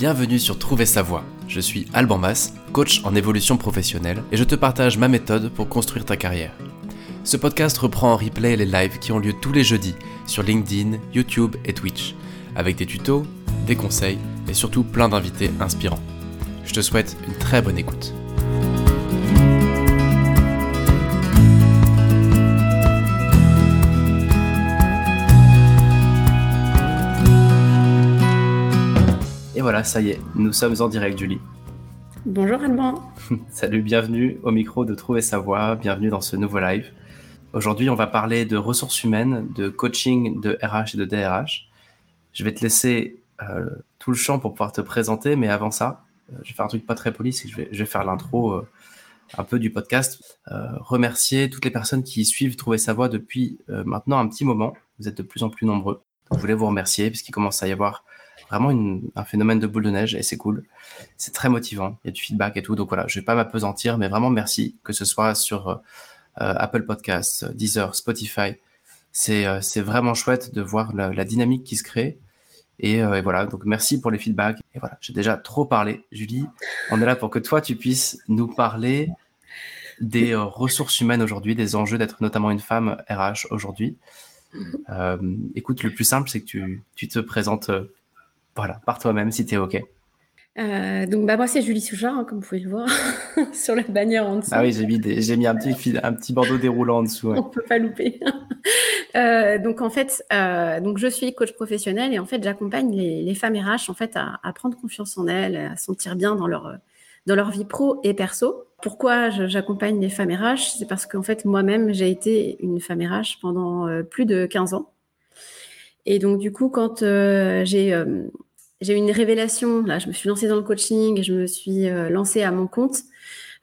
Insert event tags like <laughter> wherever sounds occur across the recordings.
Bienvenue sur Trouver sa voie. Je suis Alban Mas, coach en évolution professionnelle, et je te partage ma méthode pour construire ta carrière. Ce podcast reprend en replay les lives qui ont lieu tous les jeudis sur LinkedIn, YouTube et Twitch, avec des tutos, des conseils et surtout plein d'invités inspirants. Je te souhaite une très bonne écoute. Et voilà, ça y est, nous sommes en direct, Julie. Bonjour Alban. <laughs> Salut, bienvenue au micro de Trouver sa voix, bienvenue dans ce nouveau live. Aujourd'hui, on va parler de ressources humaines, de coaching, de RH et de DRH. Je vais te laisser euh, tout le champ pour pouvoir te présenter, mais avant ça, euh, je vais faire un truc pas très poli, c'est que je vais, faire l'intro euh, un peu du podcast. remercier toutes les personnes qui suivent Trouver sa voix depuis maintenant un petit moment. Vous êtes de plus en plus nombreux. je voulais vous remercier parce qu'il commence à y avoir vraiment un phénomène de boule de neige et c'est cool. C'est très motivant. Il y a du feedback et tout. Donc voilà, je vais pas m'apesantir, mais vraiment merci que ce soit sur euh, Apple Podcasts, Deezer, Spotify. C'est euh, vraiment chouette de voir la, dynamique qui se crée. Euh, et, voilà, donc merci pour les feedbacks. Et voilà, j'ai déjà trop parlé. Julie, on est là pour que toi, tu puisses nous parler des ressources humaines aujourd'hui, des enjeux d'être notamment une femme RH aujourd'hui. Mm-hmm. écoute, le plus simple, c'est que tu, tu te présentes voilà, par toi-même si tu es OK. Euh, donc bah moi c'est Julie Souchard hein, comme vous pouvez le voir <laughs> sur la bannière en dessous. Ah oui j'ai mis j'ai mis un petit un petit bandeau déroulant en dessous. Ouais. On peut pas louper. <laughs> euh, donc en fait euh, donc je suis coach professionnel et en fait j'accompagne les, les, femmes RH en fait à, à, prendre confiance en elles, à sentir bien dans leur dans leur vie pro et perso. Pourquoi j'accompagne les femmes RH C'est parce qu'en fait moi-même j'ai été une femme RH pendant plus de 15 ans. Et donc, du coup, quand euh, j'ai euh, j'ai eu une révélation, là, je me suis lancée dans le coaching je me suis euh, lancée à mon compte,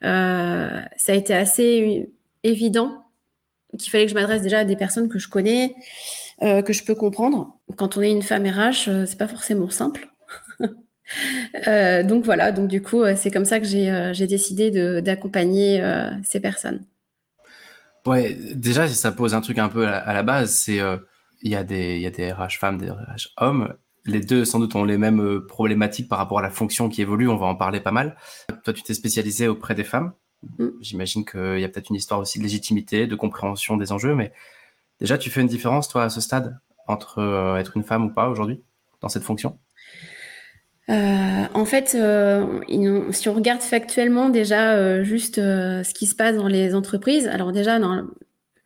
ça a été assez évident qu'il fallait que je m'adresse déjà à des personnes que je connais, que je peux comprendre. Quand on est une femme RH, c'est pas forcément simple. <laughs> donc voilà, donc du coup, c'est comme ça que j'ai décidé d'accompagner ces personnes. Ouais, déjà, ça pose un truc un peu à, la base, c'est il y, a des, il y a des RH femmes, des RH hommes. Les deux, sans doute, ont les mêmes euh, problématiques par rapport à la fonction qui évolue. On va en parler pas mal. Toi, tu t'es spécialisé auprès des femmes. Mm. J'imagine qu'il y a peut-être une histoire aussi de légitimité, de compréhension des enjeux. Mais déjà, tu fais une différence, toi, à ce stade, entre euh, être une femme ou pas aujourd'hui, dans cette fonction? Euh, en fait, euh, si on regarde factuellement déjà euh, juste ce qui se passe dans les entreprises, alors déjà dans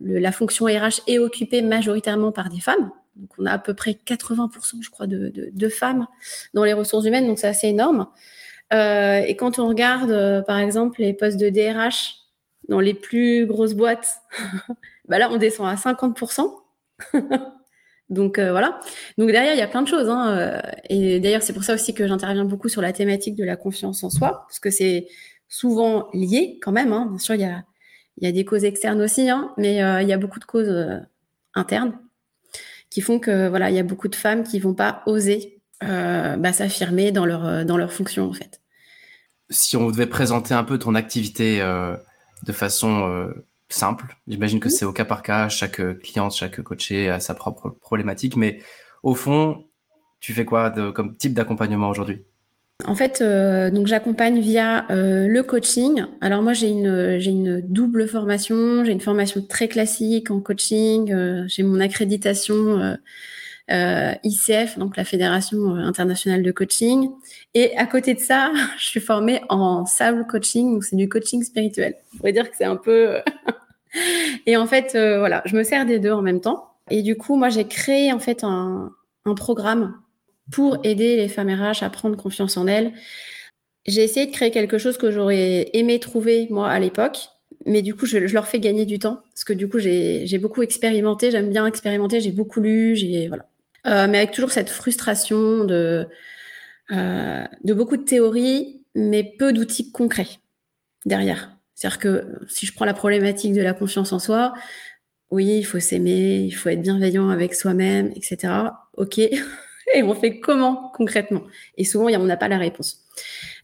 la fonction RH est occupée majoritairement par des femmes. Donc, on a à peu près 80%, je crois, de, femmes dans les ressources humaines, donc c'est assez énorme. Euh, et quand on regarde, euh, par exemple, les postes de DRH dans les plus grosses boîtes, <laughs> bah là, on descend à 50%. <laughs> donc euh, voilà. Donc derrière, il y a plein de choses. Hein, et d'ailleurs, c'est pour ça aussi que j'interviens beaucoup sur la thématique de la confiance en soi, parce que c'est souvent lié quand même. Hein. Bien sûr, il y a il y a des causes externes aussi, hein, mais euh, il y a beaucoup de causes euh, internes qui font que voilà, il y a beaucoup de femmes qui vont pas oser euh, bah, s'affirmer dans leur dans leur fonction en fait. Si on devait présenter un peu ton activité de façon simple, j'imagine que c'est au cas par cas, chaque cliente, chaque coaché a sa propre problématique, mais au fond, tu fais quoi de, comme type d'accompagnement aujourd'hui? En fait, euh, donc j'accompagne via euh, le coaching. Alors moi, j'ai une j'ai une double formation. J'ai une formation très classique en coaching. Euh, j'ai mon accréditation ICF, donc la Fédération internationale de coaching. Et à côté de ça, <laughs> je suis formée en soul coaching, donc c'est du coaching spirituel. On pourrait dire que c'est un peu. <laughs> Et en fait, voilà, je me sers des deux en même temps. Et du coup, moi, j'ai créé en fait un, un programme pour aider les femmes RH à prendre confiance en elles. J'ai essayé de créer quelque chose que j'aurais aimé trouver moi à l'époque, mais du coup je, leur fais gagner du temps parce que du coup j'ai beaucoup expérimenté, j'aime bien expérimenter, j'ai beaucoup lu, j'ai voilà, euh, mais avec toujours cette frustration de euh, de beaucoup de théories, mais peu d'outils concrets derrière. C'est-à-dire que si je prends la problématique de la confiance en soi, oui, il faut s'aimer, il faut être bienveillant avec soi-même, etc. Ok, <laughs> et on fait comment concrètement? Et souvent, on n'a pas la réponse.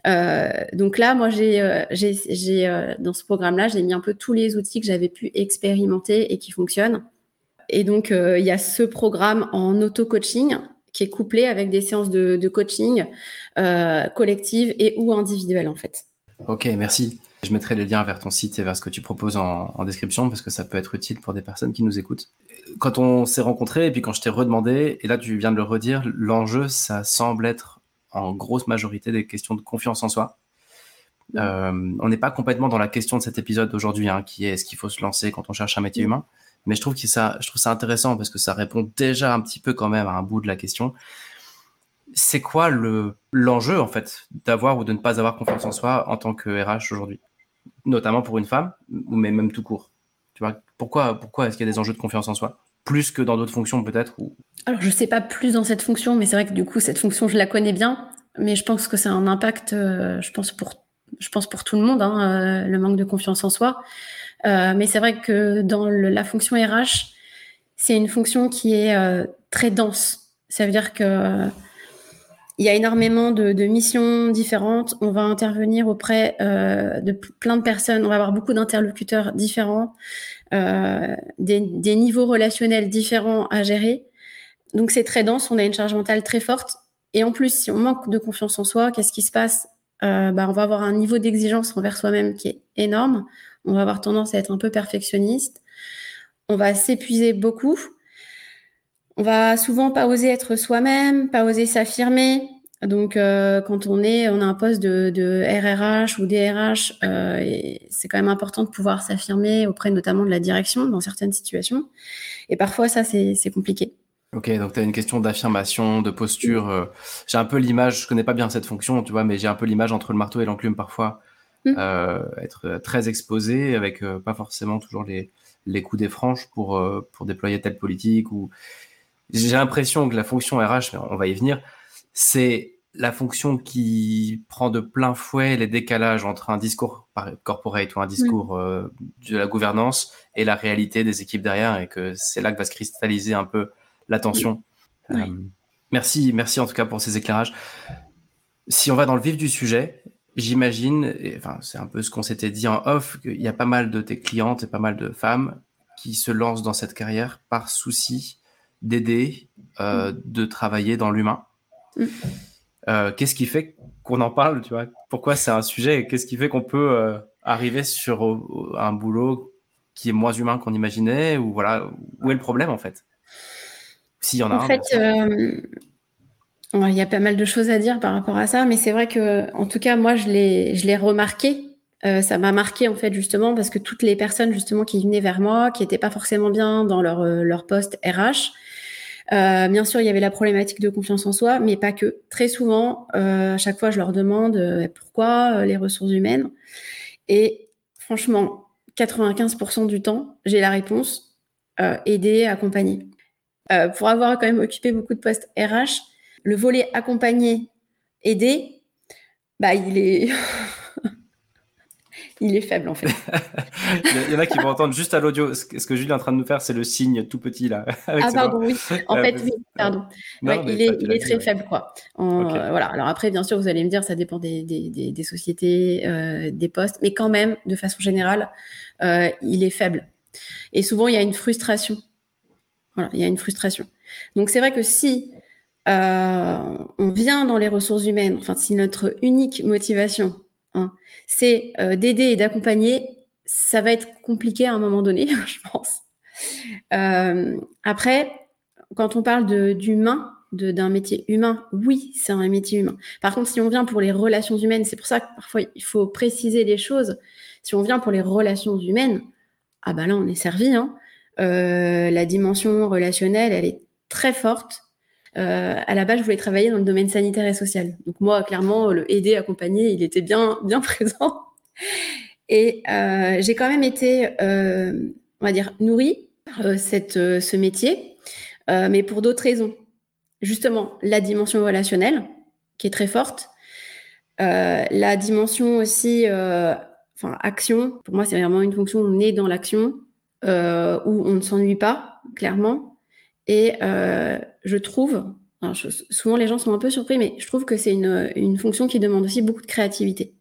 Euh, donc là, moi, j'ai, euh, euh, dans ce programme-là, j'ai mis un peu tous les outils que j'avais pu expérimenter et qui fonctionnent. Et donc, il y a ce programme en auto-coaching qui est couplé avec des séances de, coaching collectives et ou individuelles en fait. Ok, merci. Je mettrai les liens vers ton site et vers ce que tu proposes en, description parce que ça peut être utile pour des personnes qui nous écoutent. Quand on s'est rencontrés et puis quand je t'ai redemandé, et là tu viens de le redire, l'enjeu, ça semble être en grosse majorité des questions de confiance en soi. Euh, on n'est pas complètement dans la question de cet épisode d'aujourd'hui, hein, qui est est-ce qu'il faut se lancer quand on cherche un métier humain? Mais je trouve que ça, je trouve ça intéressant parce que ça répond déjà un petit peu quand même à un bout de la question. C'est quoi le l'enjeu en fait d'avoir ou de ne pas avoir confiance en soi en tant que RH aujourd'hui, notamment pour une femme, ou même tout court. Tu vois pourquoi pourquoi est-ce qu'il y a des enjeux de confiance en soi? Plus que dans d'autres fonctions peut-être. Alors je sais pas plus dans cette fonction, mais c'est vrai que du coup cette fonction je la connais bien, mais je pense que c'est un impact, euh, je pense pour je pense pour tout le monde, hein, euh, le manque de confiance en soi. Euh, mais c'est vrai que dans la fonction RH, c'est une fonction qui est très dense. Ça veut dire que il y a énormément de, missions différentes. On va intervenir auprès de plein de personnes. On va avoir beaucoup d'interlocuteurs différents, des, des, niveaux relationnels différents à gérer. Donc c'est très dense. On a une charge mentale très forte. Et en plus, si on manque de confiance en soi, qu'est-ce qui se passe? Euh, bah, on va avoir un niveau d'exigence envers soi-même qui est énorme. On va avoir tendance à être un peu perfectionniste. On va s'épuiser beaucoup. On va souvent pas oser être soi-même, pas oser s'affirmer. Donc, euh, quand on est, on a un poste de, de RRH ou DRH, euh, c'est quand même important de pouvoir s'affirmer auprès notamment de la direction dans certaines situations. Et parfois, ça, c'est compliqué. Ok, donc tu as une question d'affirmation, de posture. Euh, j'ai un peu l'image, je connais pas bien cette fonction, tu vois, mais j'ai un peu l'image entre le marteau et l'enclume parfois. Mm. Euh, être très exposé avec pas forcément toujours les, les coups des franches pour, pour déployer telle politique. ou J'ai l'impression que la fonction RH, on va y venir, c'est la fonction qui prend de plein fouet les décalages entre un discours corporate ou un discours de la gouvernance et la réalité des équipes derrière et que c'est là que va se cristalliser un peu l'attention. Euh, merci, merci en tout cas pour ces éclairages. Si on va dans le vif du sujet, j'imagine, enfin c'est un peu ce qu'on s'était dit en off, qu'il y a pas mal de tes clientes et pas mal de femmes qui se lancent dans cette carrière par souci d'aider, euh, mm. de travailler dans l'humain. Mm. Euh, qu'est-ce qui fait qu'on en parle, tu vois? Pourquoi c'est un sujet? Qu'est-ce qui fait qu'on peut arriver sur un boulot qui est moins humain qu'on imaginait? Ou voilà, où est le problème en fait? S'il y en a en fait, euh, il y a pas mal de choses à dire par rapport à ça, mais c'est vrai que, en tout cas, moi, je l'ai, je l'ai remarqué. Euh, ça m'a marqué en fait justement parce que toutes les personnes justement qui venaient vers moi, qui n'étaient pas forcément bien dans leur, euh, leur poste RH, bien sûr, il y avait la problématique de confiance en soi, mais pas que. Très souvent, à chaque fois, je leur demande pourquoi les ressources humaines? Et franchement, 95% du temps, j'ai la réponse aider, accompagner. Euh, pour avoir quand même occupé beaucoup de postes RH, le volet accompagné, aider, bah, il est. il est faible en fait. <laughs> il y en a qui vont entendre juste à l'audio. Ce que Julie est en train de nous faire, c'est le signe tout petit là. <laughs> ah pardon, oui. En fait, oui, pardon. il, est, il est, très faible quoi. Euh, voilà. Alors après, bien sûr, vous allez me dire, ça dépend des, des, des, sociétés, euh, des postes, mais quand même, de façon générale, il est faible. Et souvent, il y a une frustration il y a une frustration. Donc c'est vrai que si euh, on vient dans les ressources humaines, enfin si notre unique motivation, c'est euh, d'aider et d'accompagner, ça va être compliqué à un moment donné, <laughs> je pense. Euh, après, quand on parle d'humain, d'un métier humain, oui, c'est un métier humain. Par contre, si on vient pour les relations humaines, c'est pour ça que parfois il faut préciser les choses. Si on vient pour les relations humaines, ah bah là on est servi, hein. Euh, la dimension relationnelle, elle est très forte. Euh, à la base, je voulais travailler dans le domaine sanitaire et social. Donc moi, clairement, le aider, accompagner, il était bien, <laughs> bien présent. Et euh, j'ai quand même été, on va dire, nourrie par cette, ce métier, mais pour d'autres raisons. Justement, la dimension relationnelle, qui est très forte. la dimension aussi, enfin, action. Pour moi, c'est vraiment une fonction, on est dans l'action. Euh, où on ne s'ennuie pas, clairement. Et euh, je trouve, souvent les gens sont un peu surpris, mais je trouve que c'est une, une, fonction qui demande aussi beaucoup de créativité.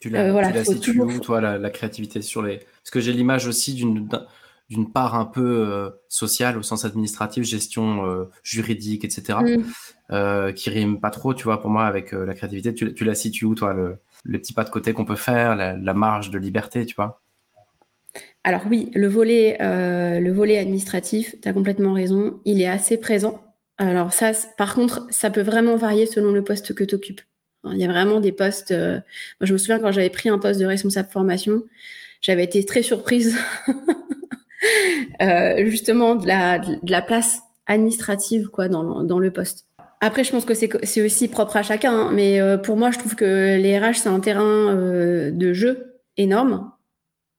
Tu la, euh, voilà, situes où, toi, la, créativité sur les... Parce que j'ai l'image aussi d'une d'une part un peu sociale au sens administratif, gestion juridique, etc., mm. qui rime pas trop, tu vois, pour moi, avec la créativité. Tu, tu, la situes où, toi, le, les petits pas de côté qu'on peut faire, la, marge de liberté, tu vois? Alors oui, le volet, le volet administratif, tu as complètement raison, il est assez présent. Alors ça, par contre, ça peut vraiment varier selon le poste que tu occupes. Il y a vraiment des postes. moi, je me souviens quand j'avais pris un poste de responsable formation, j'avais été très surprise <laughs> euh, justement de la, de la place administrative quoi dans, dans le poste. Après, je pense que c'est aussi propre à chacun, hein, mais euh, pour moi, je trouve que les RH, c'est un terrain euh, de jeu énorme.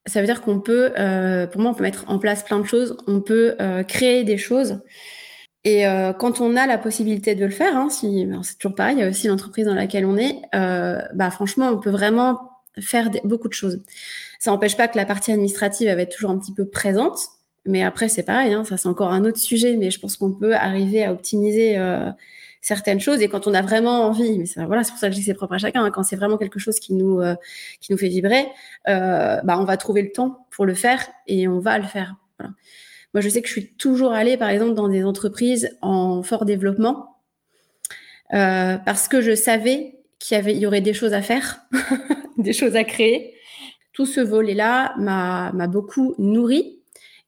Ça veut dire qu'on peut, euh, pour moi, on peut mettre en place plein de choses, on peut euh, créer des choses. Et quand on a la possibilité de le faire, hein, c'est toujours pareil, il y a aussi l'entreprise dans laquelle on est, bah, franchement, on peut vraiment faire beaucoup de choses. Ça n'empêche pas que la partie administrative va être toujours un petit peu présente, mais après c'est pareil, hein, ça c'est encore un autre sujet, mais je pense qu'on peut arriver à optimiser euh, certaines choses et quand on a vraiment envie, mais voilà, c'est pour ça que je dis c'est propre à chacun, hein, quand c'est vraiment quelque chose qui nous euh, qui nous fait vibrer, euh, bah on va trouver le temps pour le faire et on va le faire. Moi je sais que je suis toujours allée par exemple dans des entreprises en fort développement parce que je savais qu'il y aurait des choses à faire, <laughs> des choses à créer tout ce volet-là m'a beaucoup nourri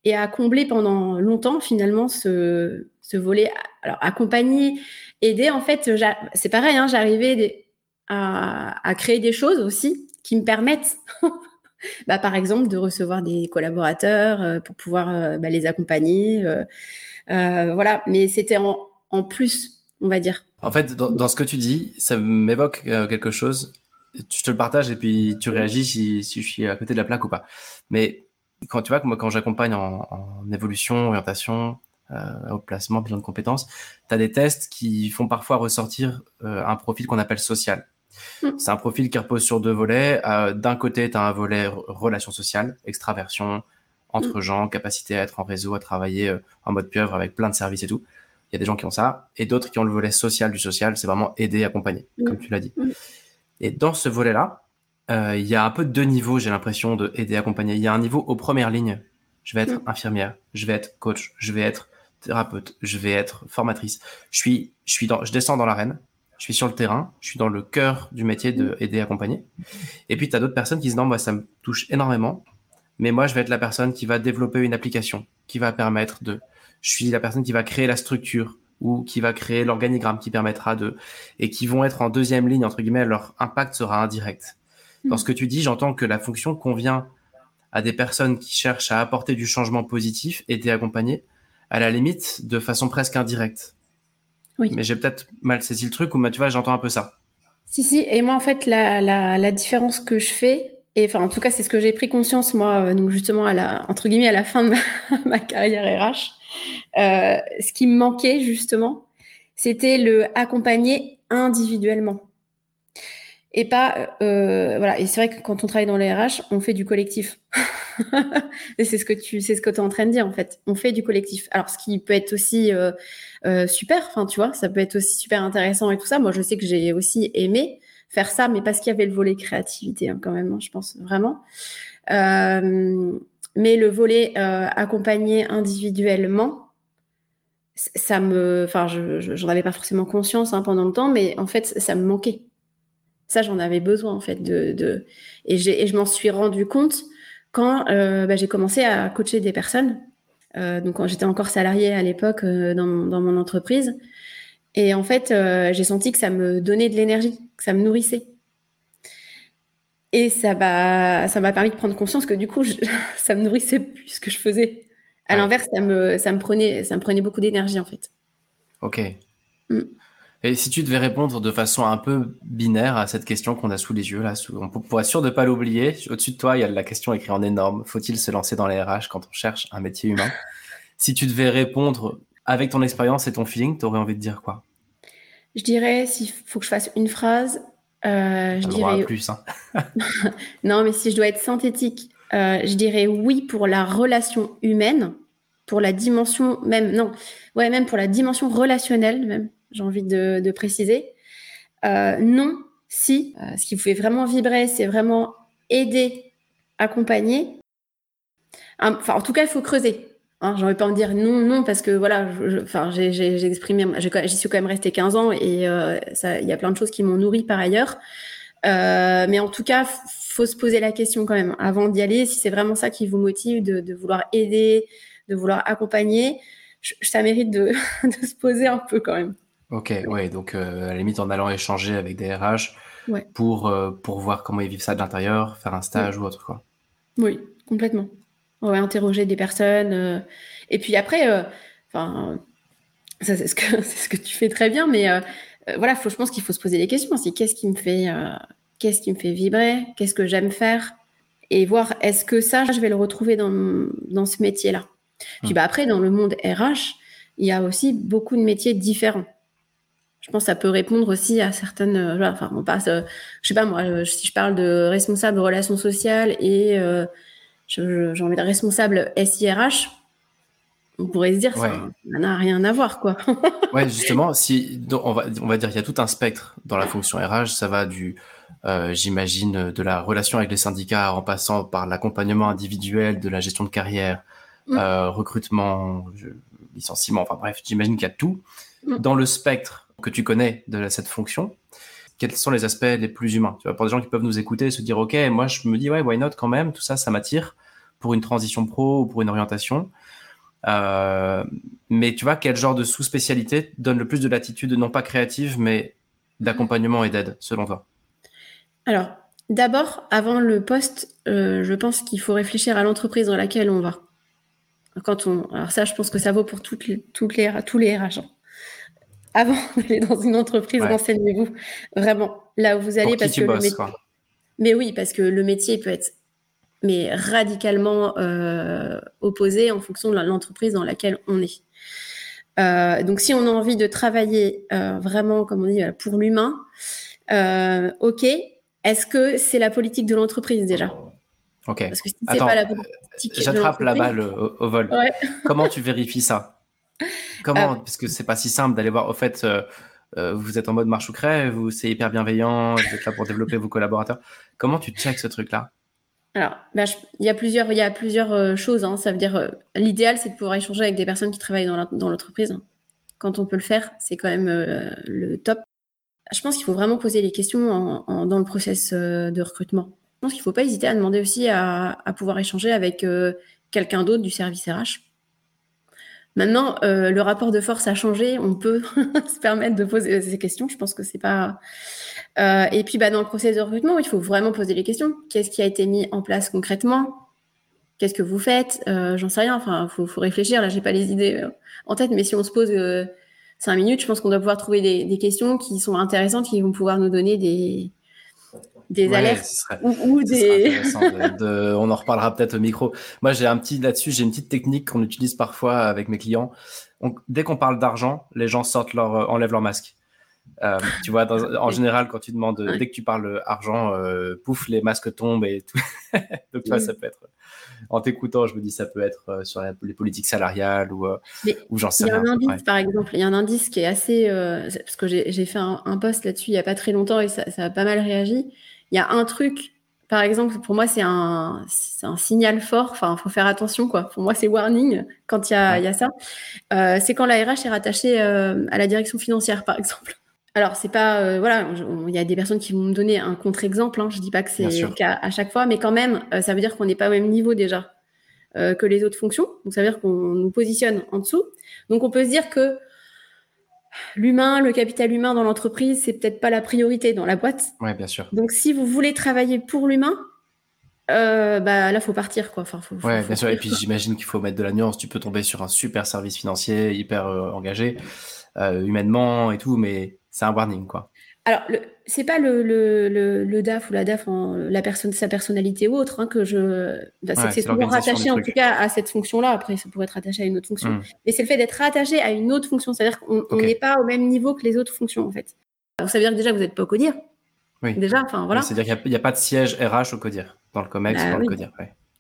et a comblé pendant longtemps finalement ce, ce volet. Alors accompagner, aider, en fait, c'est pareil, hein, j'arrivais à, créer des choses aussi qui me permettent, <laughs> bah, par exemple, de recevoir des collaborateurs euh, pour pouvoir euh, bah, les accompagner. Euh, voilà, mais c'était en, en, plus, on va dire. En fait, dans, ce que tu dis, ça m'évoque quelque chose je te le partage et puis tu réagis si, je suis à côté de la plaque ou pas. Mais quand tu vois que moi, quand j'accompagne en, évolution, orientation, au placement, bilan de compétences, tu as des tests qui font parfois ressortir euh, un profil qu'on appelle social. Mm. C'est un profil qui repose sur deux volets. Euh, D'un côté, tu as un volet relation sociale, extraversion, entre mm. gens, capacité à être en réseau, à travailler euh, en mode pieuvre avec plein de services et tout. Il y a des gens qui ont ça, et d'autres qui ont le volet social du social, c'est vraiment aider, accompagner, mm. comme tu l'as dit. Et dans ce volet-là, euh, il y a un peu deux niveaux, j'ai l'impression, de aider, accompagner. Il y a un niveau aux premières lignes. Je vais être infirmière, je vais être coach, je vais être thérapeute, je vais être formatrice. Je suis, je suis dans, je descends dans l'arène, je suis sur le terrain, je suis dans le cœur du métier de mm. aider, accompagner. Et puis, tu as d'autres personnes qui disent non, moi, ça me touche énormément, mais moi, je vais être la personne qui va développer une application, qui va permettre de, je suis la personne qui va créer la structure, ou qui va créer l'organigramme qui permettra de et qui vont être en deuxième ligne entre guillemets leur impact sera indirect. Dans ce que tu dis, j'entends que la fonction convient à des personnes qui cherchent à apporter du changement positif, aider, accompagner, à la limite de façon presque indirecte. Oui. Mais j'ai peut-être mal saisi le truc ou tu vois, j'entends un peu ça. Si, si. Et moi, en fait, la, la, la différence que je fais, et enfin, en tout cas, c'est ce que j'ai pris conscience, moi, euh, donc justement, à la, entre guillemets, à la fin de ma, <laughs> ma carrière RH, euh, ce qui me manquait justement, c'était le accompagner individuellement. Et pas, euh, voilà. C'est vrai que quand on travaille dans les RH, on fait du collectif. <laughs> et c'est ce que tu, c'est ce que tu es en train de dire en fait. On fait du collectif. Alors, ce qui peut être aussi euh, super, enfin, tu vois, ça peut être aussi super intéressant et tout ça. Moi, je sais que j'ai aussi aimé faire ça, mais parce qu'il y avait le volet créativité hein, quand même, hein, je pense vraiment. Euh, mais le volet euh, accompagné individuellement, ça me, enfin, je j'en avais pas forcément conscience hein, pendant le temps, mais en fait, ça me manquait. Ça, j'en avais besoin en fait de, de... et, et je m'en suis rendu compte quand euh, bah, j'ai commencé à coacher des personnes. Euh, donc, quand j'étais encore salariée à l'époque euh, dans, dans, mon entreprise, et en fait, j'ai senti que ça me donnait de l'énergie, que ça me nourrissait. Et ça m'a, ça m'a permis de prendre conscience que du coup, je, <laughs> ça me nourrissait plus ce que je faisais. À l'inverse, ça me, ça me prenait, ça me prenait beaucoup d'énergie en fait. Ok. Mm. Et si tu devais répondre de façon un peu binaire à cette question qu'on a sous les yeux là, on, pour être sûr de pas l'oublier, au-dessus de toi, il y a la question écrite en énorme. Faut-il se lancer dans les RH quand on cherche un métier humain? <laughs> Si tu devais répondre avec ton expérience et ton feeling, tu aurais envie de dire quoi? Je dirais, s'il faut que je fasse une phrase, euh, je dirais plus. Hein. <laughs> non, mais si je dois être synthétique, euh, je dirais oui pour la relation humaine, pour la dimension même, non, ouais, même pour la dimension relationnelle, même, j'ai envie de, préciser. Euh, non, si, euh, ce qui vous fait vraiment vibrer, c'est vraiment aider, accompagner. Enfin, en tout cas, il faut creuser. Hein, J'aurais pas en dire non, non, parce que voilà, j'ai exprimé, j'y suis quand même resté 15 ans et euh, il y a plein de choses qui m'ont nourri par ailleurs. Mais en tout cas, faut se poser la question quand même avant d'y aller, si c'est vraiment ça qui vous motive, de, vouloir aider, de vouloir accompagner, ça mérite <laughs> de, se poser un peu quand même. Ok, ouais, donc euh, à la limite en allant échanger avec des RH pour, euh, pour voir comment ils vivent ça de l'intérieur, faire un stage ou autre quoi. Oui, complètement ouais, interroger des personnes. Euh, et puis après, enfin, ça c'est ce que <laughs> c'est ce que tu fais très bien, mais voilà, faut, je pense qu'il faut se poser des questions aussi. Qu'est-ce qui me fait, qu'est-ce qui me fait vibrer? Qu'est-ce que j'aime faire? Et voir est-ce que ça, je vais le retrouver dans, dans ce métier-là? Puis hmm. bah, après, dans le monde RH, il y a aussi beaucoup de métiers différents. Je pense que ça peut répondre aussi à certaines. enfin, on passe. je sais pas moi, si je parle de responsable relations sociales et j'ai envie de responsable SIRH, on pourrait se dire ça n'a rien à voir quoi. <laughs> ouais, justement, si on va on va dire il y a tout un spectre dans la fonction RH, ça va du euh, j'imagine de la relation avec les syndicats en passant par l'accompagnement individuel, de la gestion de carrière, mm. euh, recrutement, licenciement, enfin bref, j'imagine qu'il y a tout mm. dans le spectre que tu connais de cette fonction quels sont les aspects les plus humains? Tu vois, Pour des gens qui peuvent nous écouter, se dire, OK, moi je me dis, ouais, why not quand même, tout ça, ça m'attire pour une transition pro ou pour une orientation. Euh, mais tu vois, quel genre de sous-spécialité donne le plus de latitude, non pas créative, mais d'accompagnement et d'aide, selon toi? Alors, d'abord, avant le poste, euh, je pense qu'il faut réfléchir à l'entreprise dans laquelle on va. Quand on, alors ça, je pense que ça vaut pour toutes les, toutes les, tous les RH. Avant <laughs> d'aller dans une entreprise, renseignez-vous vraiment là où vous allez. parce que le métier... Mais oui, parce que le métier peut être mais radicalement euh, opposé en fonction de l'entreprise dans laquelle on est. Euh, donc, si on a envie de travailler euh, vraiment, comme on dit, pour l'humain, ok. Est-ce que c'est la politique de l'entreprise déjà? Ok. Parce que si c'est pas la politique, j'attrape la balle au, vol. Comment tu vérifies ça? Comment euh, Parce que c'est pas si simple d'aller voir. Au fait, euh, euh, vous êtes en mode marche ou crève, vous c'est hyper bienveillant, vous êtes là pour développer vos collaborateurs. Comment tu checks ce truc-là? Alors, bah, il y a plusieurs, il y a plusieurs choses. Hein. Ça veut dire, l'idéal, c'est de pouvoir échanger avec des personnes qui travaillent dans l'entreprise. Quand on peut le faire, c'est quand même le top. Je pense qu'il faut vraiment poser les questions dans le process de recrutement. Je pense qu'il ne faut pas hésiter à demander aussi à, à pouvoir échanger avec quelqu'un d'autre du service RH Maintenant, euh, le rapport de force a changé. On peut <laughs> se permettre de poser ces questions. Je pense que c'est pas. Euh, et puis, bah, dans le processus de recrutement, il faut vraiment poser les questions. Qu'est-ce qui a été mis en place concrètement? Qu'est-ce que vous faites? Euh, J'en sais rien. Enfin, faut, faut réfléchir. Là, j'ai pas les idées en tête, mais si on se pose cinq minutes, je pense qu'on doit pouvoir trouver des, des, questions qui sont intéressantes, qui vont pouvoir nous donner des, des alertes ou, des. <laughs> on en reparlera peut-être au micro. Moi, j'ai un petit là-dessus, j'ai une petite technique qu'on utilise parfois avec mes clients. dès qu'on parle d'argent, les gens sortent leur, euh, enlèvent leur masque. Euh, tu vois, en <laughs> général, quand tu demandes, dès que tu parles argent, euh, pouf, les masques tombent et tout. <laughs> Donc, toi, ça peut être, en t'écoutant, je me dis, ça peut être sur les politiques salariales ou, ou j'en sais rien. Il y a un indice, par exemple, il y a un indice qui est assez, parce que j'ai fait un, post là-dessus il n'y a pas très longtemps et ça, ça, a pas mal réagi il y a un truc, par exemple, pour moi, c'est un, un signal fort. Enfin, il faut faire attention, quoi. Pour moi, c'est warning quand il y a, y a ça. Euh, c'est quand la RH est rattachée euh, à la direction financière, par exemple. <laughs> Alors, c'est pas, euh, voilà, il y a des personnes qui vont me donner un contre-exemple. Hein, je dis pas que c'est le cas à chaque fois, mais quand même, ça veut dire qu'on n'est pas au même niveau déjà que les autres fonctions. Donc, ça veut dire qu'on nous positionne en dessous. Donc, on peut se dire que l'humain, le capital humain dans l'entreprise, c'est peut-être pas la priorité dans la boîte. Oui, bien sûr. Donc, si vous voulez travailler pour l'humain, euh, bah là, faut partir, quoi. Enfin, faut, ouais, bien sûr. Et puis, j'imagine qu'il faut mettre de la nuance. Tu peux tomber sur un super service financier, hyper euh, engagé, euh, humainement et tout, mais c'est un warning, quoi. Alors, c'est pas le, le, le, DAF ou la DAF, en, la personne, sa personnalité ou autre, hein, que je. Bah, c'est toujours rattaché en tout cas à cette fonction-là. Après, ça pourrait être rattaché à une autre fonction. Hmm. Mais c'est le fait d'être rattaché à une autre fonction. C'est-à-dire qu'on n'est pas au même niveau que les autres fonctions, en fait. ça veut dire que déjà, vous n'êtes pas au CODIR. Oui. Déjà, enfin voilà. C'est-à-dire qu'il n'y a, pas de siège RH au CODIR, dans le COMEX bah, dans le CODIR.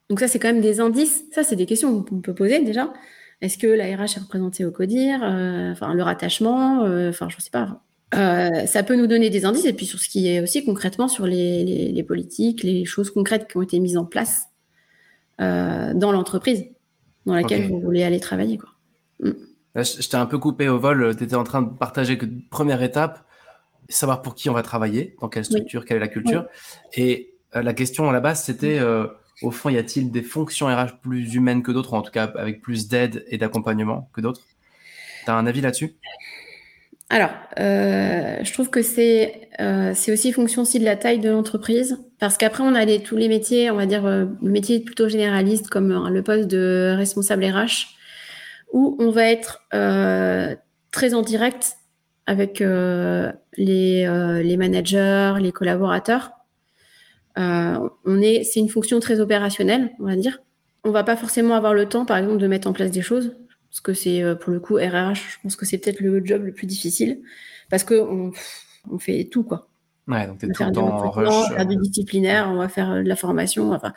Donc, ça, c'est quand même des indices. Ça, c'est des questions qu'on peut poser déjà. Est-ce que la RH est représentée au CODIR euh, Enfin, le rattachement euh, Enfin, je ne sais pas. Euh, ça peut nous donner des indices et puis sur ce qui est aussi concrètement sur les, politiques, les choses concrètes qui ont été mises en place dans l'entreprise dans laquelle vous voulez aller travailler. Quoi. Mm. je, t'ai un peu coupé au vol. Tu étais en train de partager que première étape, savoir pour qui on va travailler, dans quelle structure, quelle est la culture. Et la question à la base, c'était au fond, y a-t-il des fonctions RH plus humaines que d'autres, ou en tout cas avec plus d'aide et d'accompagnement que d'autres? Tu as un avis là-dessus? Alors, euh, je trouve que c'est euh, c'est aussi fonction aussi de la taille de l'entreprise, parce qu'après on a tous les métiers, on va dire euh, le métier plutôt généraliste comme le poste de responsable RH, où on va être très en direct avec les, les managers, les collaborateurs. on est, c'est une fonction très opérationnelle, on va dire. On va pas forcément avoir le temps, par exemple, de mettre en place des choses parce que c'est euh, pour le coup RRH, je pense que c'est peut-être le job le plus difficile parce que on, fait tout quoi. Ouais, donc tu es tout le temps en rush. On va faire du disciplinaire, on va faire euh, de la formation. Enfin,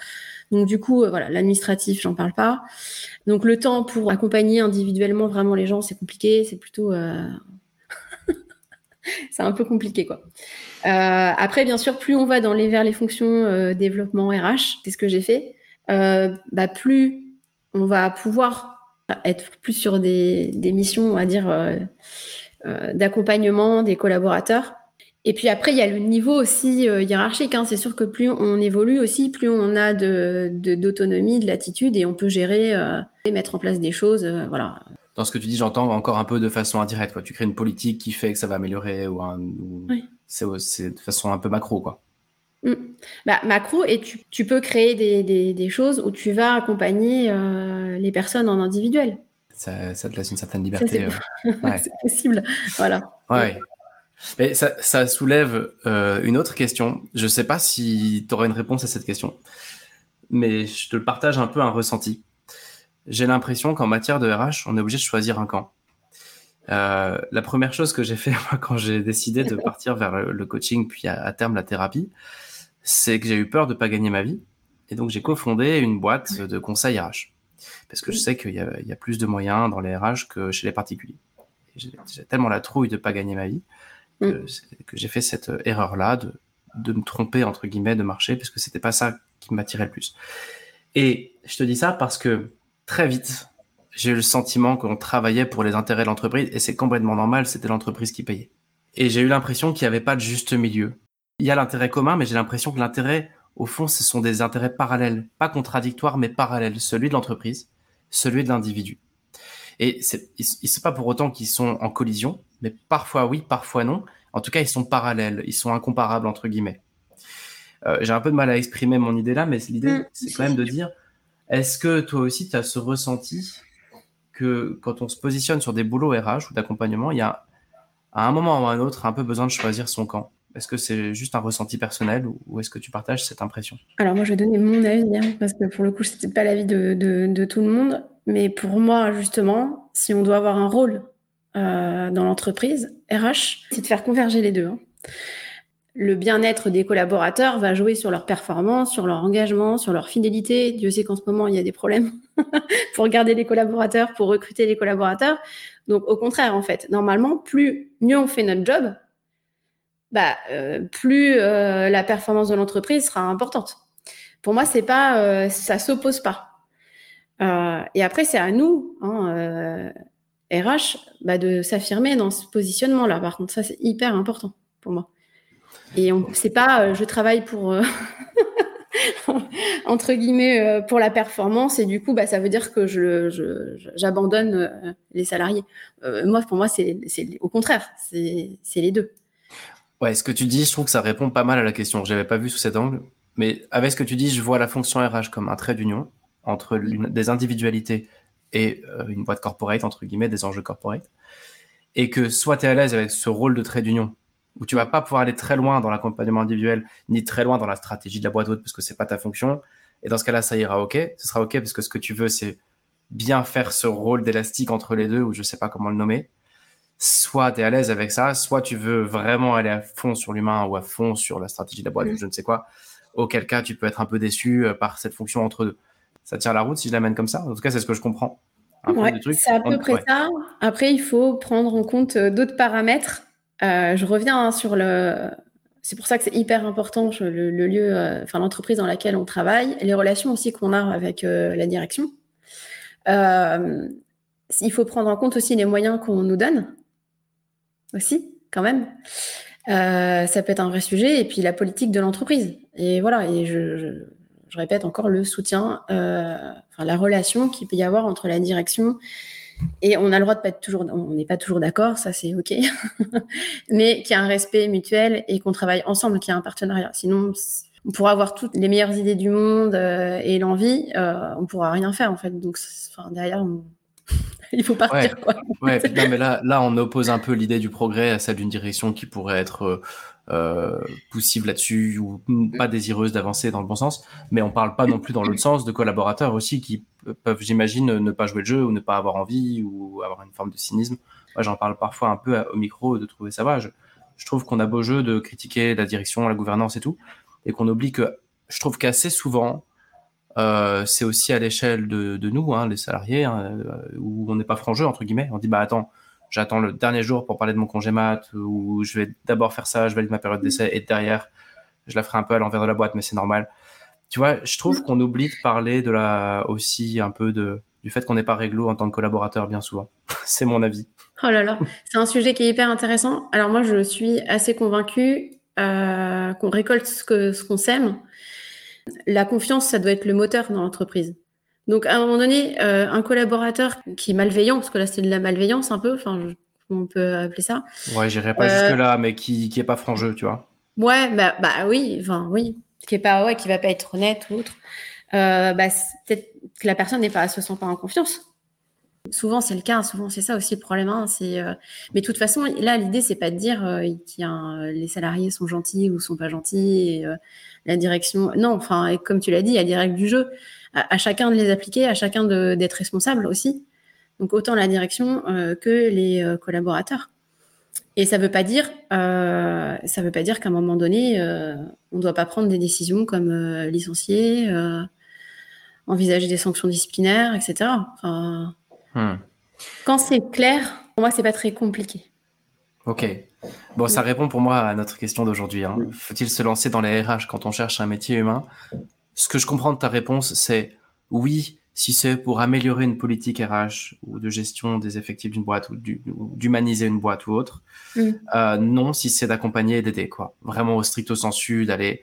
donc du coup, euh, voilà, l'administratif, j'en parle pas. Donc le temps pour accompagner individuellement vraiment les gens, c'est compliqué. C'est plutôt, <laughs> c'est un peu compliqué quoi. après, bien sûr, plus on va dans les vers les fonctions développement RH, c'est ce que j'ai fait. bah plus on va pouvoir être plus sur des, missions, on va dire, euh, euh, d'accompagnement des collaborateurs. Et puis après, il y a le niveau aussi euh, hiérarchique. Hein. C'est sûr que plus on évolue aussi, plus on a de, d'autonomie, de, latitude, et on peut gérer et mettre en place des choses. voilà. Dans ce que tu dis, j'entends encore un peu de façon indirecte. Quoi. Tu crées une politique qui fait que ça va améliorer, ou, c'est, c'est de façon un peu macro, quoi. Mm. Bah, macro, et tu, peux créer des, choses où tu vas accompagner euh, les personnes en individuel. Ça, te laisse une certaine liberté. Euh, <laughs> c'est possible. Voilà. Ouais. Mais ça, soulève euh, une autre question. Je ne sais pas si tu auras une réponse à cette question, mais je te partage un peu un ressenti. J'ai l'impression qu'en matière de RH, on est obligé de choisir un camp. la première chose que j'ai fait <laughs> quand j'ai décidé de <laughs> partir vers le, coaching puis à, terme la thérapie, c'est que j'ai eu peur de pas gagner ma vie. Et donc, j'ai cofondé une boîte de conseils RH. Parce que je sais qu'il y, a plus de moyens dans les RH que chez les particuliers. J'ai tellement la trouille de pas gagner ma vie que, mm. j'ai fait cette erreur-là de, de me tromper, entre guillemets, de marché, parce que c'était pas ça qui m'attirait le plus. Et je te dis ça parce que très vite, j'ai eu le sentiment qu'on travaillait pour les intérêts de l'entreprise et c'est complètement normal, c'était l'entreprise qui payait. Et j'ai eu l'impression qu'il n'y avait pas de juste milieu il y a l'intérêt commun, mais j'ai l'impression que l'intérêt, au fond, ce sont des intérêts parallèles, pas contradictoires, mais parallèles, celui de l'entreprise, celui de l'individu. Et c'est, n'est pas pour autant qu'ils sont en collision, mais parfois oui, parfois non. En tout cas, ils sont parallèles, ils sont incomparables entre guillemets. Euh, j'ai un peu de mal à exprimer mon idée là, mais l'idée, mm. c'est quand même de dire, est-ce que toi aussi, tu as ce ressenti que quand on se positionne sur des boulots RH ou d'accompagnement, il y a à un moment ou à un autre un peu besoin de choisir son camp? Est-ce que c'est juste un ressenti personnel ou, est-ce que tu partages cette impression? Alors moi, je vais donner mon avis, parce que pour le coup, ce n'était pas l'avis de, de, tout le monde. Mais pour moi, justement, si on doit avoir un rôle euh, dans l'entreprise, RH, c'est de faire converger les deux. Hein. Le bien-être des collaborateurs va jouer sur leur performance, sur leur engagement, sur leur fidélité. Dieu sait qu'en ce moment, il y a des problèmes <laughs> pour garder les collaborateurs, pour recruter les collaborateurs. Donc, au contraire, en fait, normalement, plus mieux on fait notre job, bah, euh, plus euh, la performance de l'entreprise sera importante. Pour moi, c'est pas, euh, ça s'oppose pas. et après, c'est à nous, hein, RH, bah, de s'affirmer dans ce positionnement-là. Par contre, ça, c'est hyper important pour moi. Et on, c'est pas, je travaille pour <laughs> entre pour la performance et du coup, bah, ça veut dire que j'abandonne les salariés. moi, pour moi, c'est, au contraire, c'est les deux. Ouais, ce que tu dis, je trouve que ça répond pas mal à la question. Je n'avais pas vu sous cet angle. Mais avec ce que tu dis, je vois la fonction RH comme un trait d'union entre des individualités et euh, une boîte corporate, entre guillemets, des enjeux corporate. Et que soit tu es à l'aise avec ce rôle de trait d'union, où tu vas pas pouvoir aller très loin dans l'accompagnement individuel, ni très loin dans la stratégie de la boîte haute, parce que c'est pas ta fonction. Et dans ce cas-là, ça ira OK. Ce sera OK parce que ce que tu veux, c'est bien faire ce rôle d'élastique entre les deux, ou je sais pas comment le nommer soit tu es à l'aise avec ça, soit tu veux vraiment aller à fond sur l'humain ou à fond sur la stratégie de la boîte ou mm. je ne sais quoi, auquel cas tu peux être un peu déçu euh, par cette fonction entre deux. Ça tient la route si je l'amène comme ça En tout cas, c'est ce que je comprends. c'est à peu près ça. Après, il faut prendre en compte euh, d'autres paramètres. Euh, je reviens hein, sur, le, c'est pour ça que c'est hyper important le, lieu, euh, enfin l'entreprise dans laquelle on travaille, les relations aussi qu'on a avec euh, la direction. Il faut prendre en compte aussi les moyens qu'on nous donne, aussi, quand même. ça peut être un vrai sujet, et puis la politique de l'entreprise. Et voilà, et je, répète encore le soutien, enfin, la relation qu'il peut y avoir entre la direction et on a le droit de pas être toujours, on n'est pas toujours d'accord, ça c'est ok, <laughs> mais qu'il y a un respect mutuel et qu'on travaille ensemble, qu'il y a un partenariat. Sinon, on pourra avoir toutes les meilleures idées du monde euh, et l'envie, euh, on pourra rien faire en fait. Donc, derrière, <laughs> il faut partir. quoi. ouais. mais là, là, on oppose un peu l'idée du progrès à celle d'une direction qui pourrait être euh, euh, poussive là-dessus ou pas désireuse d'avancer dans le bon sens. Mais on parle pas non plus dans l'autre sens de collaborateurs aussi qui peuvent, j'imagine, ne pas jouer le jeu ou ne pas avoir envie ou avoir une forme de cynisme. Moi, j'en parle parfois un peu au micro de trouver ça va. Je, trouve qu'on a beau jeu de critiquer la direction, la gouvernance et tout, et qu'on oublie que je trouve qu'assez souvent, euh, c'est aussi à l'échelle de, de, nous, hein, les salariés, hein, euh, où on n'est pas franc entre guillemets. On dit bah attends, j'attends le dernier jour pour parler de mon congé mat, ou je vais d'abord faire ça, je valide ma période d'essai, et derrière, je la ferai un peu à l'envers de la boîte, mais c'est normal. Tu vois, je trouve qu'on oublie de parler de la, aussi un peu de, du fait qu'on n'est pas réglo en tant que collaborateur bien souvent. <laughs> c'est mon avis. Oh là là, c'est un sujet qui est hyper intéressant. Alors moi, je suis assez convaincue euh, qu'on récolte ce qu'on ce qu'on sème. La confiance, ça doit être le moteur dans l'entreprise. Donc, à un moment donné, euh, un collaborateur qui est malveillant, parce que là, c'est de la malveillance un peu, enfin, on peut appeler ça? Ouais, j'irai pas euh, jusque-là, mais qui, qui est pas franc jeu, tu vois. Ouais, bah, bah oui, enfin, oui. Qui est pas, ouais, qui va pas être honnête ou autre. Euh, bah, peut-être que la personne n'est pas, se sent pas en confiance. Souvent, c'est le cas. Souvent, c'est ça aussi le problème. Hein, c'est, mais de toute façon, là, l'idée, c'est pas de dire que les salariés sont gentils ou sont pas gentils. Et, la direction, non. Enfin, comme tu l'as dit, il y a des règles du jeu à, chacun de les appliquer, à chacun d'être responsable aussi. Donc autant la direction euh, que les euh, collaborateurs. Et ça veut pas dire, euh, ça veut pas dire qu'à un moment donné, on ne doit pas prendre des décisions comme licencier, envisager des sanctions disciplinaires, etc. Hmm. Quand c'est clair, pour moi, c'est pas très compliqué. Ok. Bon, ça répond pour moi à notre question d'aujourd'hui. Hein. Faut-il se lancer dans les RH quand on cherche un métier humain? Ce que je comprends de ta réponse, c'est oui, si c'est pour améliorer une politique RH ou de gestion des effectifs d'une boîte ou d'humaniser une boîte ou autre. Mm. Euh, non, si c'est d'accompagner et d'aider, quoi. Vraiment au stricto sensu, d'aller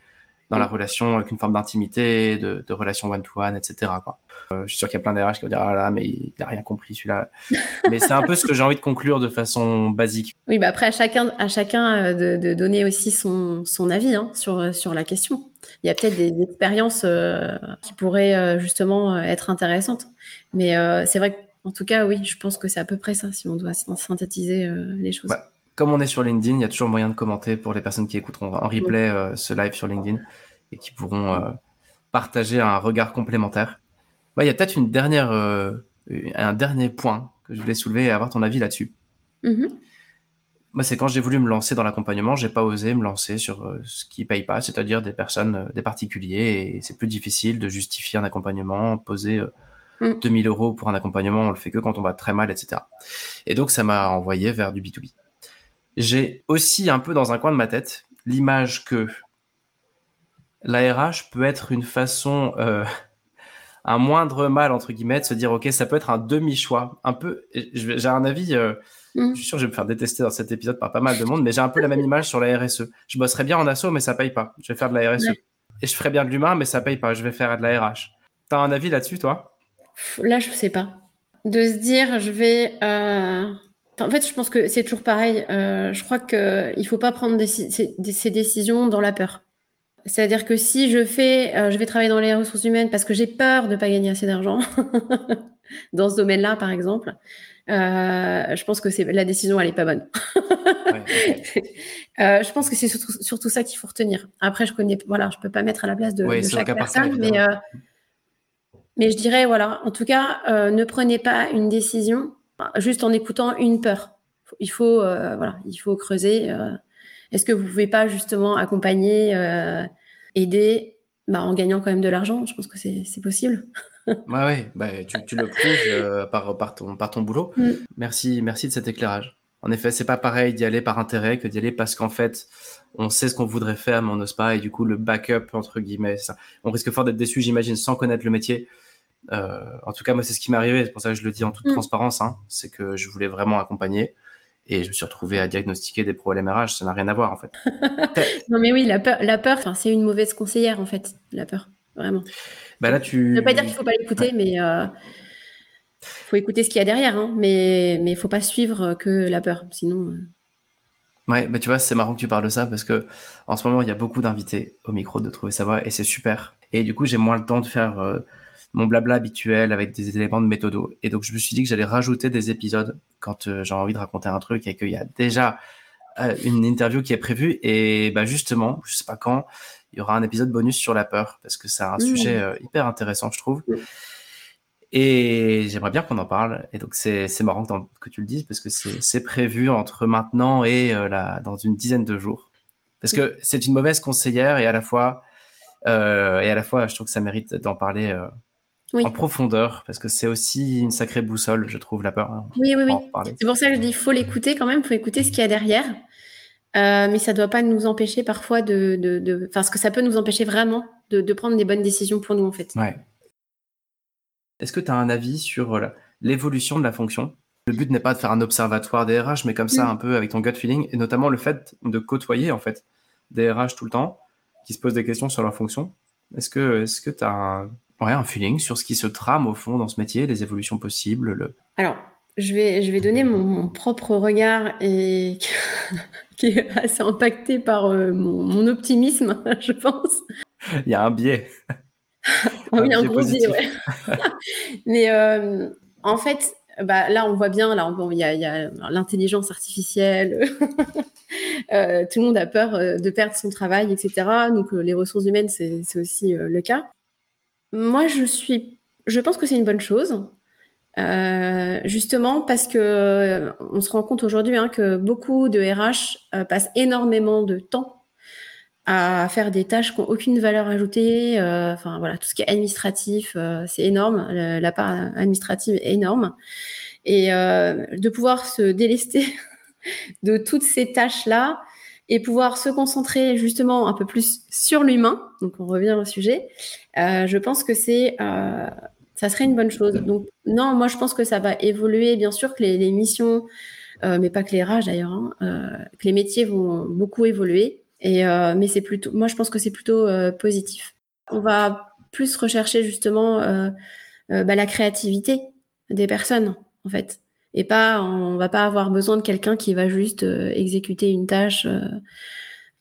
dans la relation avec une forme d'intimité, de, de relation one-to-one, etc. Quoi. Euh, je suis sûr qu'il y a plein d'RH qui vont dire ah là, mais il n'a rien compris celui-là. <laughs> mais c'est un peu ce que j'ai envie de conclure de façon basique. Oui, bah après à chacun, à chacun euh, de, de donner aussi son, son avis hein, sur, sur la question. Il y a peut-être des, expériences euh, qui pourraient justement être intéressantes. Mais c'est vrai qu'en tout cas, oui, je pense que c'est à peu près ça si on doit synthétiser les choses. Comme on est sur LinkedIn, il y a toujours moyen de commenter pour les personnes qui écouteront en replay ce live sur LinkedIn et qui pourront euh, partager un regard complémentaire. Bah, il y a peut-être une dernière, euh, un dernier point que je voulais soulever et avoir ton avis là-dessus. Mm-hmm. Moi, c'est quand j'ai voulu me lancer dans l'accompagnement, j'ai pas osé me lancer sur euh, ce qui paye pas, c'est-à-dire des personnes, des particuliers, et c'est plus difficile de justifier un accompagnement, poser 2000 mm. euros pour un accompagnement, on le fait que quand on va très mal, etc. Et donc, ça m'a envoyé vers du B2B. J'ai aussi un peu dans un coin de ma tête l'image que l'ARH peut être une façon, euh, un moindre mal, entre guillemets, de se dire, OK, ça peut être un demi-choix. Un peu, j'ai un avis, euh, mm. je suis sûr que je vais me faire détester dans cet épisode par pas mal de monde, mais j'ai un peu la même image sur la RSE. Je bosserais bien en asso, mais ça paye pas. Je vais faire de la RSE. Et je ferais bien de l'humain, mais ça paye pas. Je vais faire de la RH. T'as un avis là-dessus, toi? Là, je sais pas. De se dire, je vais. Euh, en fait, je pense que c'est toujours pareil. je crois qu'il ne faut pas prendre ces décisions dans la peur. C'est-à-dire que si je fais, euh, je vais travailler dans les ressources humaines parce que j'ai peur de ne pas gagner assez d'argent, <laughs> dans ce domaine-là, par exemple, euh, je pense que c'est la décision, elle est pas bonne. <laughs> euh, je pense que c'est surtout, surtout ça qu'il faut retenir. Après, je connais, voilà, je peux pas mettre à la place de, chaque personne, mais, mais je dirais, voilà, en tout cas, ne prenez pas une décision juste en écoutant une peur. Il faut, voilà, il faut creuser. Est-ce que vous pouvez pas justement accompagner, euh, aider bah, en gagnant quand même de l'argent? Je pense que c'est possible. <laughs> ouais, ouais bah, tu, le prouves euh, par, par, ton, par ton boulot. Mm. Merci, merci de cet éclairage. en effet, c'est pas pareil d'y aller par intérêt que d'y aller parce qu'en fait, on sait ce qu'on voudrait faire, mais on n'ose pas. Et du coup, le backup, entre guillemets, ça. on risque fort d'être déçu, j'imagine, sans connaître le métier. Euh, en tout cas, moi, c'est ce qui m'est arrivé. C'est pour ça que je le dis en toute mm. transparence. Hein. c'est que je voulais vraiment accompagner. Et je me suis retrouvé à diagnostiquer des problèmes RH. Ça n'a rien à voir, en fait. <laughs> non, mais oui, la peur, la peur c'est une mauvaise conseillère, en fait, la peur. Vraiment. Bah là, tu... ne veut pas dire qu'il ne faut pas l'écouter, mais euh, faut écouter ce qu'il y a derrière, hein, mais il ne faut pas suivre que la peur, sinon. Euh. Ouais, mais tu vois, c'est marrant que tu parles de ça parce que en ce moment, il y a beaucoup d'invités au micro de trouver sa voix et c'est super. Et du coup, j'ai moins le temps de faire euh, mon blabla habituel avec des éléments de méthodo. Et donc, je me suis dit que j'allais rajouter des épisodes quand euh, j'ai envie de raconter un truc et qu'il y a déjà une interview qui est prévue. Et bah, justement, je sais pas quand, il y aura un épisode bonus sur la peur parce que c'est un mmh. sujet hyper intéressant, je trouve. Mmh. Et j'aimerais bien qu'on en parle. Et donc, c'est marrant que, tu le dises parce que c'est prévu entre maintenant et euh, dans une dizaine de jours. Parce que c'est une mauvaise conseillère et à la fois, euh, et à la fois, je trouve que ça mérite d'en parler euh, en profondeur parce que c'est aussi une sacrée boussole, je trouve, la peur. Oui, oui, oui. C'est pour ça que je dis il faut l'écouter quand même, il faut écouter ce qu'il y a derrière. mais ça ne doit pas nous empêcher parfois de. de, de... Enfin, ce que ça peut nous empêcher vraiment de, de, prendre des bonnes décisions pour nous, en fait. Ouais. Est-ce que tu as un avis sur euh, l'évolution de la fonction? Le but n'est pas de faire un observatoire des RH, mais comme ça, mm. un peu avec ton gut feeling, et notamment le fait de côtoyer en fait des RH tout le temps, qui se posent des questions sur leur fonction. Est-ce que est-ce que tu as un, un feeling sur ce qui se trame au fond dans ce métier, les évolutions possibles le... Alors, je vais, je vais donner mon, propre regard et <laughs> qui est assez impacté par euh, mon, mon, optimisme, <laughs> je pense. Il y a un biais. oui, un gros biais, ouais. <laughs> Mais euh, en fait, bah, là, on voit bien, là, il y a, l'intelligence artificielle. Euh, tout le monde a peur de perdre son travail, etc. Donc, les ressources humaines, c'est aussi le cas. Moi, je suis, je pense que c'est une bonne chose. justement parce que on se rend compte aujourd'hui hein, que beaucoup de RH passent énormément de temps à faire des tâches qui n'ont aucune valeur ajoutée. Euh, enfin voilà, tout ce qui est administratif, euh, c'est énorme. La, part administrative est énorme. Et euh, de pouvoir se délester <laughs> de toutes ces tâches-là et pouvoir se concentrer justement un peu plus sur l'humain, donc on revient au sujet, je pense que c'est ça serait une bonne chose. Donc non, moi je pense que ça va évoluer, bien sûr que les, les missions, mais pas que les rages d'ailleurs, hein, que les métiers vont beaucoup évoluer. Et, euh, mais c'est plutôt, moi, je pense que c'est plutôt euh, positif. On va plus rechercher justement euh, bah, la créativité des personnes, en fait. Et pas, on va pas avoir besoin de quelqu'un qui va juste exécuter une tâche.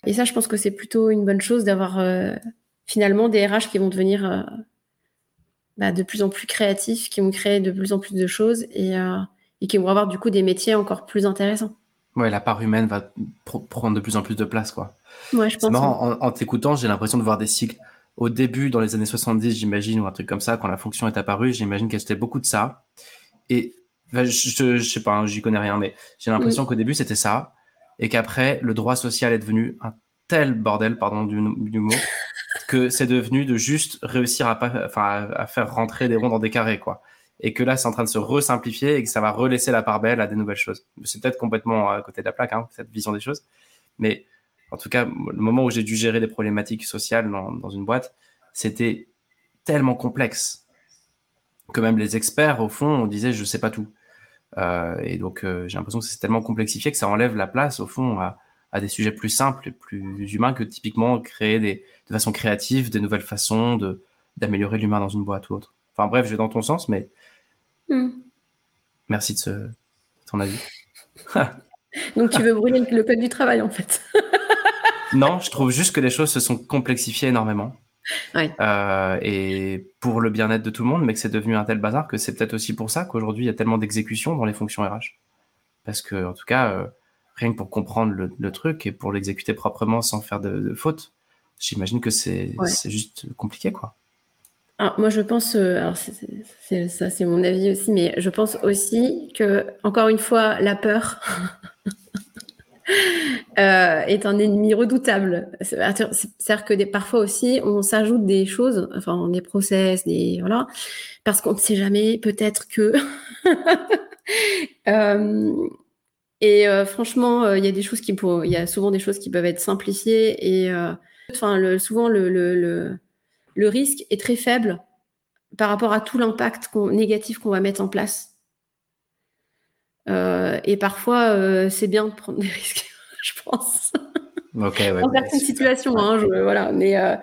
Et ça, je pense que c'est plutôt une bonne chose d'avoir finalement des RH qui vont devenir bah, de plus en plus créatifs, qui vont créer de plus en plus de choses et, et qui vont avoir du coup des métiers encore plus intéressants. Ouais, la part humaine va prendre de plus en plus de place, quoi. Ouais, je pense. En, t'écoutant, j'ai l'impression de voir des cycles. Au début, dans les années 70, j'imagine, ou un truc comme ça, quand la fonction est apparue, j'imagine qu'elle c'était beaucoup de ça. Et je, je, sais pas, hein, j'y connais rien, mais j'ai l'impression qu'au début, c'était ça. Et qu'après, le droit social est devenu un tel bordel, pardon du, du mot, <laughs> que c'est devenu de juste réussir à, pas, enfin, à faire rentrer des ronds dans des carrés, quoi et que là, c'est en train de se resimplifier et que ça va relaisser la part belle à des nouvelles choses. C'est peut-être complètement à côté de la plaque, hein, cette vision des choses. Mais en tout cas, le moment où j'ai dû gérer des problématiques sociales dans, une boîte, c'était tellement complexe que même les experts, au fond, on disait je sais pas tout. Euh, et donc, euh, j'ai l'impression que c'est tellement complexifié que ça enlève la place, au fond, à, des sujets plus simples et plus humains que typiquement créer des, de façon créative des nouvelles façons de d'améliorer l'humain dans une boîte ou autre. Enfin bref, je vais dans ton sens, mais Hmm. Merci de, ce, ton avis. <laughs> Donc tu veux brûler le code du travail en fait. <laughs> non, je trouve juste que les choses se sont complexifiées énormément. <laughs> Euh, et pour le bien-être de tout le monde, mais que c'est devenu un tel bazar que c'est peut-être aussi pour ça qu'aujourd'hui il y a tellement d'exécutions dans les fonctions RH. Parce que, en tout cas, euh, rien que pour comprendre le, truc et pour l'exécuter proprement sans faire de, faute, j'imagine que c'est juste compliqué, quoi. Moi, je pense, euh, alors ça c'est mon avis aussi, mais je pense aussi que, encore une fois, la peur <laughs> <laughs> euh, est un ennemi redoutable. C'est-à-dire que parfois aussi, on s'ajoute des choses, enfin des process, des voilà, parce qu'on ne sait jamais, peut-être que. <laughs> Euh, Et franchement, il y a des choses qui, il y a souvent des choses qui peuvent être simplifiées et enfin, le, souvent le, le, le, risque est très faible par rapport à tout l'impact négatif qu'on va mettre en place. Et parfois, c'est bien de prendre des <laughs> risques, je pense. Okay, dans certaines situations, hein, je, voilà. Mais euh,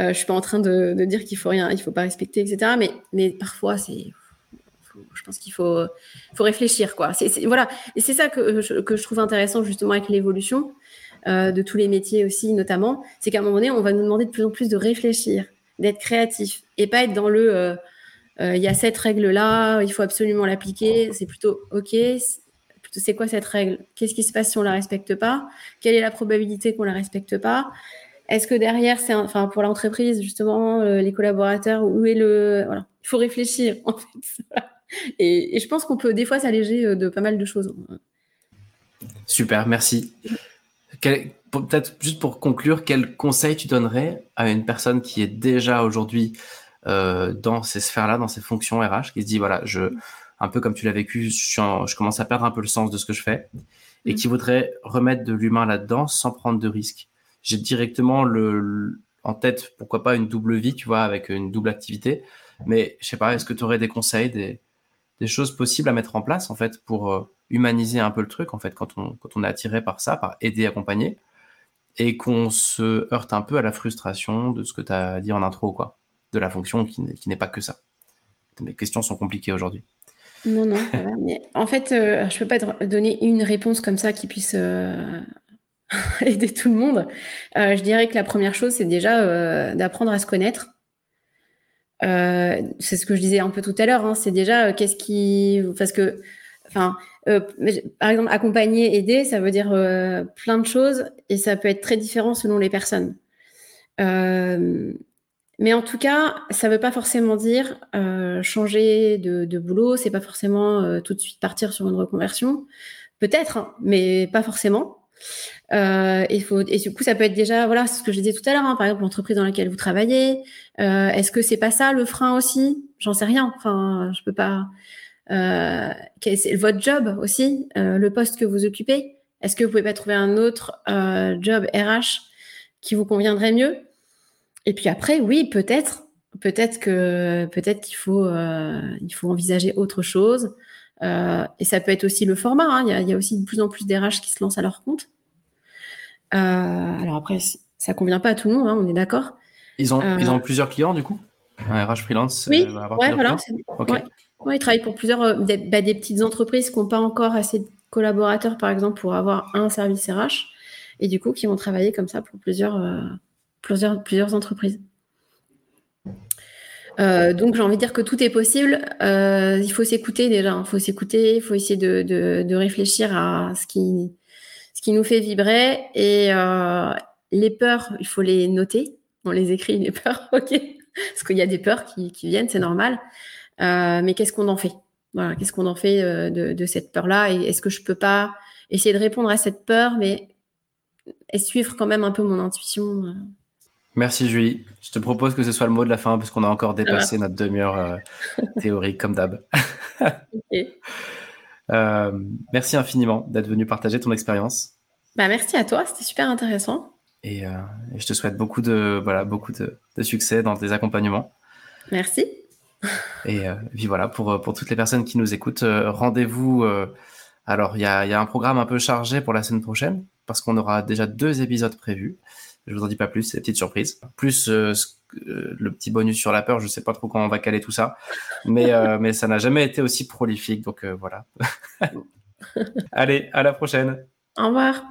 euh, je suis pas en train de, de dire qu'il faut rien, il faut pas respecter, etc. Mais, mais parfois, c'est, je pense qu'il faut, faut réfléchir, quoi. Voilà. Et c'est ça que je, que je trouve intéressant justement avec l'évolution euh, de tous les métiers aussi, notamment, c'est qu'à un moment donné, on va nous demander de plus en plus de réfléchir, d'être créatif et pas être dans le, euh, euh, il y a cette règle là, il faut absolument l'appliquer. C'est plutôt ok c'est quoi cette règle? Qu'est-ce qui se passe si on la respecte pas? Quelle est la probabilité qu'on la respecte pas? Est-ce que derrière, c'est enfin pour l'entreprise justement, euh, les collaborateurs, où est le voilà Il faut réfléchir <laughs> en fait. Et, je pense qu'on peut des fois s'alléger euh, de pas mal de choses. Super, merci. Peut-être juste pour conclure, quel conseil tu donnerais à une personne qui est déjà aujourd'hui euh, dans ces sphères-là, dans ces fonctions RH, qui se dit voilà, je un peu comme tu l'as vécu, je, commence à perdre un peu le sens de ce que je fais, et mm. qui voudrait remettre de l'humain là-dedans sans prendre de risques. J'ai directement le, en tête, pourquoi pas une double vie, tu vois, avec une double activité. Mais je sais pas, est-ce que tu aurais des conseils, des, des, choses possibles à mettre en place, en fait, pour euh, humaniser un peu le truc, en fait, quand on, quand on est attiré par ça, par aider, accompagner, et qu'on se heurte un peu à la frustration de ce que tu as dit en intro, quoi, de la fonction qui, n'est pas que ça. Mes questions sont compliquées aujourd'hui. Non, non, en fait, euh, je ne peux pas donner une réponse comme ça qui puisse euh, <laughs> aider tout le monde. Euh, je dirais que la première chose, c'est déjà d'apprendre à se connaître. c'est ce que je disais un peu tout à l'heure. Hein, c'est déjà qu'est-ce qui. Parce que, enfin, par exemple, accompagner, aider, ça veut dire plein de choses et ça peut être très différent selon les personnes. Mais en tout cas, ça ne veut pas forcément dire euh, changer de, de boulot, c'est pas forcément euh, tout de suite partir sur une reconversion. Peut-être, hein, mais pas forcément. Euh, il faut, et du coup, ça peut être déjà, voilà, c'est ce que je disais tout à l'heure, hein, par exemple, l'entreprise dans laquelle vous travaillez. Euh, est-ce que c'est pas ça le frein aussi? J'en sais rien. Enfin, je peux pas. Euh, c'est votre job aussi, le poste que vous occupez? Est-ce que vous pouvez pas trouver un autre job RH qui vous conviendrait mieux? Et puis après, oui, peut-être, peut-être que peut-être qu'il faut, euh, il faut envisager autre chose. Euh, et ça peut être aussi le format. Hein. Il, y a, aussi de plus en plus d'RH qui se lancent à leur compte. Euh, alors après, ça convient pas à tout le monde, hein, on est d'accord. Ils ont, ils ont plusieurs clients du coup? Un RH freelance Oui, ouais, voilà. Ouais. ils travaillent pour plusieurs des, bah, des petites entreprises qui n'ont pas encore assez de collaborateurs, par exemple, pour avoir un service RH, et du coup, qui vont travailler comme ça pour plusieurs plusieurs, plusieurs entreprises. Euh, donc j'ai envie de dire que tout est possible. Euh, il faut s'écouter déjà. Il faut s'écouter. Il faut essayer de, de, réfléchir à ce qui, ce qui nous fait vibrer. Et euh, les peurs, il faut les noter. On les écrit les peurs, <laughs> ok. Parce qu'il y a des peurs qui, qui viennent, c'est normal. mais qu'est-ce qu'on en fait? Voilà, qu'est-ce qu'on en fait de, de cette peur-là? Et est-ce que je peux pas essayer de répondre à cette peur, mais suivre quand même un peu mon intuition Merci Julie. Je te propose que ce soit le mot de la fin parce qu'on a encore dépassé notre demi-heure euh, théorique comme d'hab. <laughs> Euh, merci infiniment d'être venu partager ton expérience. Bah, merci à toi, c'était super intéressant. Et, euh, je te souhaite beaucoup de, voilà, beaucoup de, succès dans tes accompagnements. Merci. <laughs> Et puis voilà, pour, pour toutes les personnes qui nous écoutent, rendez-vous. alors, il y a, y a un programme un peu chargé pour la semaine prochaine parce qu'on aura déjà deux épisodes prévus. Je vous en dis pas plus, c'est petite surprise. Plus euh, euh, le petit bonus sur la peur, je sais pas trop quand on va caler tout ça, mais euh, mais ça n'a jamais été aussi prolifique, donc voilà. <laughs> Allez, à la prochaine. Au revoir.